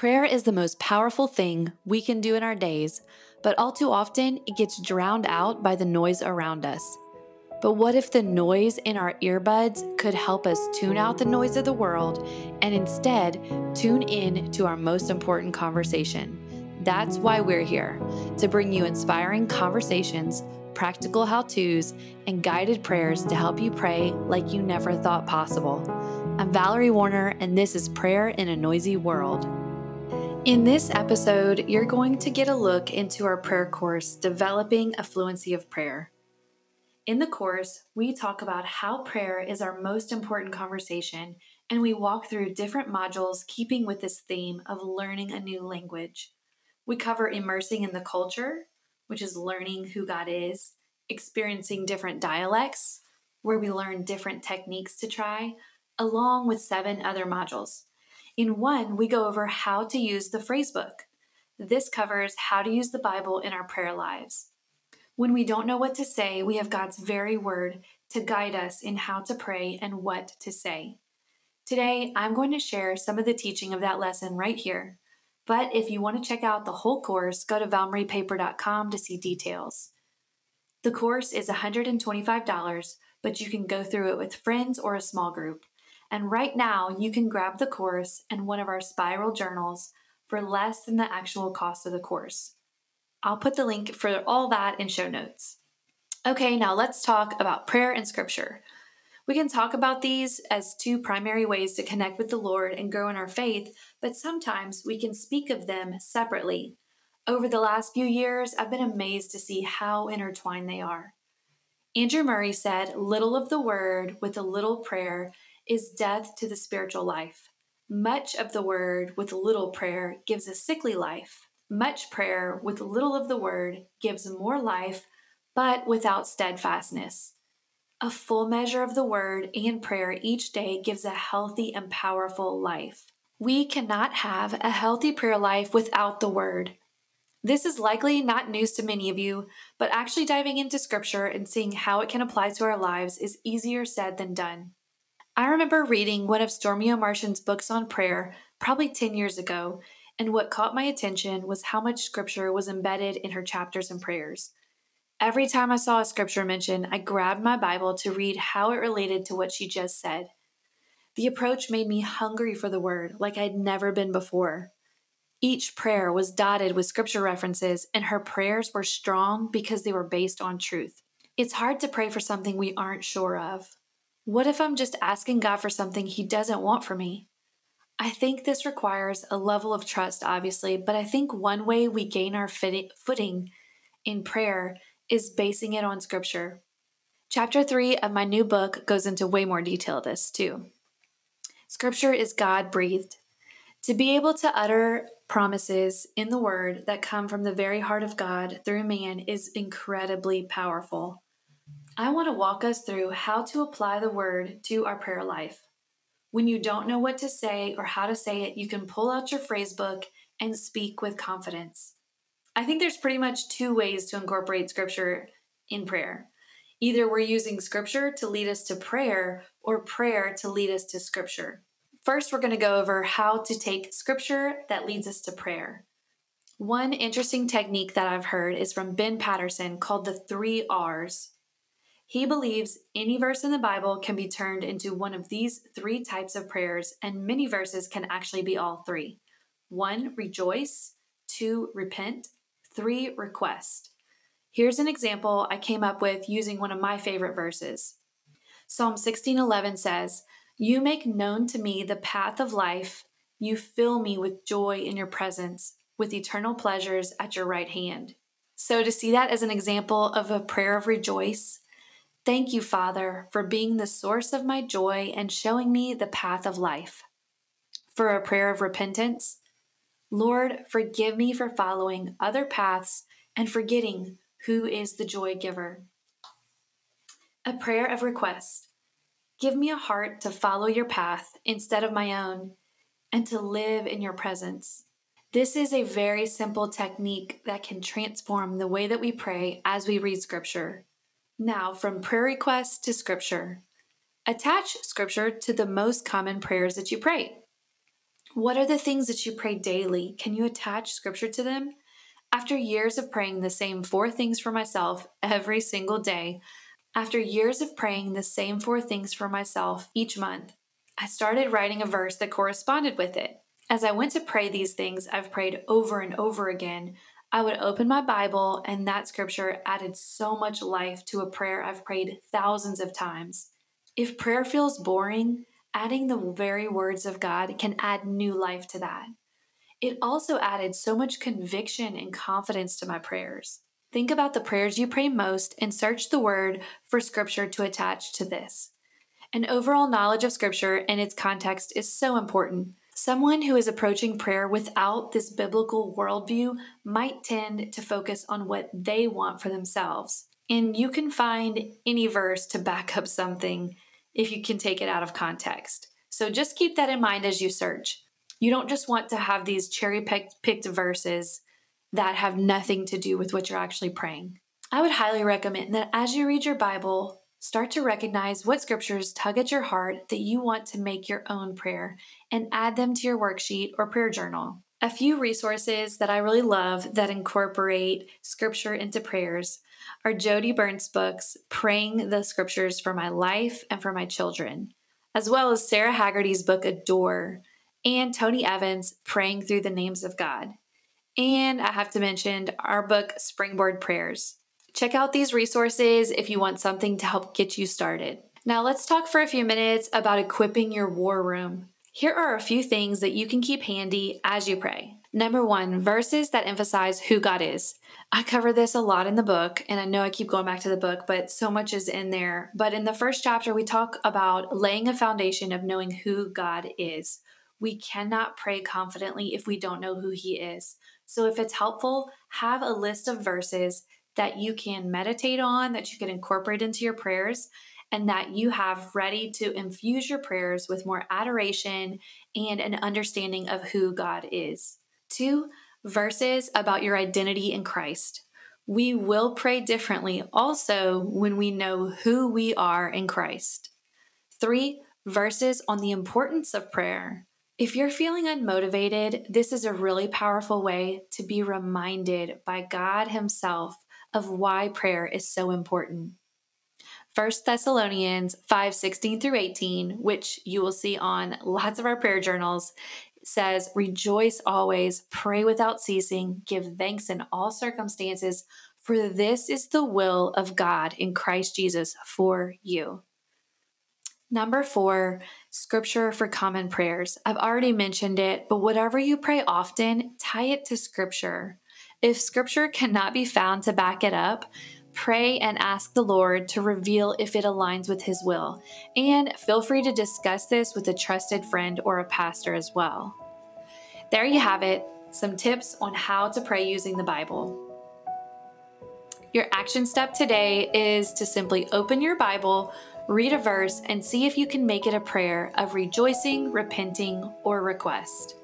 Prayer is the most powerful thing we can do in our days, but all too often it gets drowned out by the noise around us. But what if the noise in our earbuds could help us tune out the noise of the world and instead tune in to our most important conversation? That's why we're here to bring you inspiring conversations, practical how to's, and guided prayers to help you pray like you never thought possible. I'm Valerie Woerner, and this is Prayer in a Noisy World. In this episode, you're going to get a look into our prayer course, Developing a Fluency of Prayer. In the course, we talk about how prayer is our most important conversation, and we walk through different modules keeping with this theme of learning a new language. We cover immersing in the culture, which is learning who God is, experiencing different dialects, where we learn different techniques to try, along with seven other modules. In one, we go over how to use the phrasebook. This covers how to use the Bible in our prayer lives. When we don't know what to say, we have God's very word to guide us in how to pray and what to say. Today, I'm going to share some of the teaching of that lesson right here. But if you want to check out the whole course, go to valmariepaper.com to see details. The course is $125, but you can go through it with friends or a small group. And right now, you can grab the course and one of our spiral journals for less than the actual cost of the course. I'll put the link for all that in show notes. Okay, now let's talk about prayer and scripture. We can talk about these as two primary ways to connect with the Lord and grow in our faith, but sometimes we can speak of them separately. Over the last few years, I've been amazed to see how intertwined they are. Andrew Murray said, Little of the word with a little prayer is death to the spiritual life. Much of the word with little prayer gives a sickly life. Much prayer with little of the word gives more life, but without steadfastness. A full measure of the word and prayer each day gives a healthy and powerful life. We cannot have a healthy prayer life without the word. This is likely not news to many of you, but actually diving into scripture and seeing how it can apply to our lives is easier said than done. I remember reading one of Stormie Omartian's books on prayer probably 10 years ago, and what caught my attention was how much scripture was embedded in her chapters and prayers. Every time I saw a scripture mentioned, I grabbed my Bible to read how it related to what she just said. The approach made me hungry for the word like I'd never been before. Each prayer was dotted with scripture references, and her prayers were strong because they were based on truth. It's hard to pray for something we aren't sure of. What if I'm just asking God for something He doesn't want for me? I think this requires a level of trust, obviously, but I think one way we gain our footing in prayer is basing it on Scripture. Chapter 3 of my new book goes into way more detail this, too. Scripture is God breathed. To be able to utter promises in the Word that come from the very heart of God through man is incredibly powerful. I want to walk us through how to apply the word to our prayer life. When you don't know what to say or how to say it, you can pull out your phrase book and speak with confidence. I think there's pretty much two ways to incorporate scripture in prayer. Either we're using scripture to lead us to prayer or prayer to lead us to scripture. First, we're going to go over how to take scripture that leads us to prayer. One interesting technique that I've heard is from Ben Patterson called the three R's he believes any verse in the Bible can be turned into one of these three types of prayers, and many verses can actually be all three. One, rejoice. Two, repent. Three, request. Here's an example I came up with using one of my favorite verses. Psalm 16:11 says, "You make known to me the path of life. You fill me with joy in your presence, with eternal pleasures at your right hand." So to see that as an example of a prayer of rejoice, Thank you, Father, for being the source of my joy and showing me the path of life. For a prayer of repentance, Lord, forgive me for following other paths and forgetting who is the joy giver. A prayer of request. Give me a heart to follow your path instead of my own and to live in your presence. This is a very simple technique that can transform the way that we pray as we read scripture. Now, from prayer requests to scripture. Attach scripture to the most common prayers that you pray. What are the things that you pray daily? Can you attach scripture to them? After years of praying the same four things for myself every single day, after years of praying the same four things for myself each month, I started writing a verse that corresponded with it. As I went to pray these things I've prayed over and over again, I would open my Bible, and that scripture added so much life to a prayer I've prayed thousands of times. If prayer feels boring, adding the very words of God can add new life to that. It also added so much conviction and confidence to my prayers. Think about the prayers you pray most and search the word for scripture to attach to this. An overall knowledge of scripture and its context is so important. Someone who is approaching prayer without this biblical worldview might tend to focus on what they want for themselves. And you can find any verse to back up something if you can take it out of context. So just keep that in mind as you search. You don't just want to have these cherry picked verses that have nothing to do with what you're actually praying. I would highly recommend that as you read your Bible, start to recognize what scriptures tug at your heart that you want to make your own prayer and add them to your worksheet or prayer journal. A few resources that I really love that incorporate scripture into prayers are Jodie Berndt's books, Praying the Scriptures for My Life and for My Children, as well as Sara Hagerty's book Adore, and Tony Evans' Praying Through the Names of God. And I have to mention our book, Springboard Prayers. Check out these resources if you want something to help get you started. Now, let's talk for a few minutes about equipping your war room. Here are a few things that you can keep handy as you pray. Number one, verses that emphasize who God is. I cover this a lot in the book, and I know I keep going back to the book, but so much is in there. But in the first chapter, we talk about laying a foundation of knowing who God is. We cannot pray confidently if we don't know who He is. So, if it's helpful, have a list of verses that you can meditate on, that you can incorporate into your prayers, and that you have ready to infuse your prayers with more adoration and an understanding of who God is. Two, verses about your identity in Christ. We will pray differently also when we know who we are in Christ. Three, verses on the importance of prayer. If you're feeling unmotivated, this is a really powerful way to be reminded by God Himself of why prayer is so important. 1 Thessalonians 5 16 through 18, which you will see on lots of our prayer journals, says, Rejoice always, pray without ceasing, give thanks in all circumstances, for this is the will of God in Christ Jesus for you. Number four, scripture for common prayers. I've already mentioned it, but whatever you pray often, tie it to scripture. If scripture cannot be found to back it up, pray and ask the Lord to reveal if it aligns with His will. And feel free to discuss this with a trusted friend or a pastor as well. There you have it some tips on how to pray using the Bible. Your action step today is to simply open your Bible read a verse, and see if you can make it a prayer of rejoicing, repenting, or request.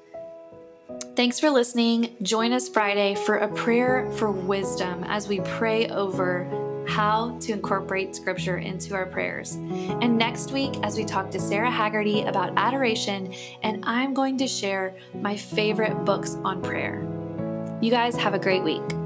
Thanks for listening. Join us Friday for a prayer for wisdom as we pray over how to incorporate scripture into our prayers. And next week, as we talk to Sara Hagerty about adoration, and I'm going to share my favorite books on prayer. You guys have a great week.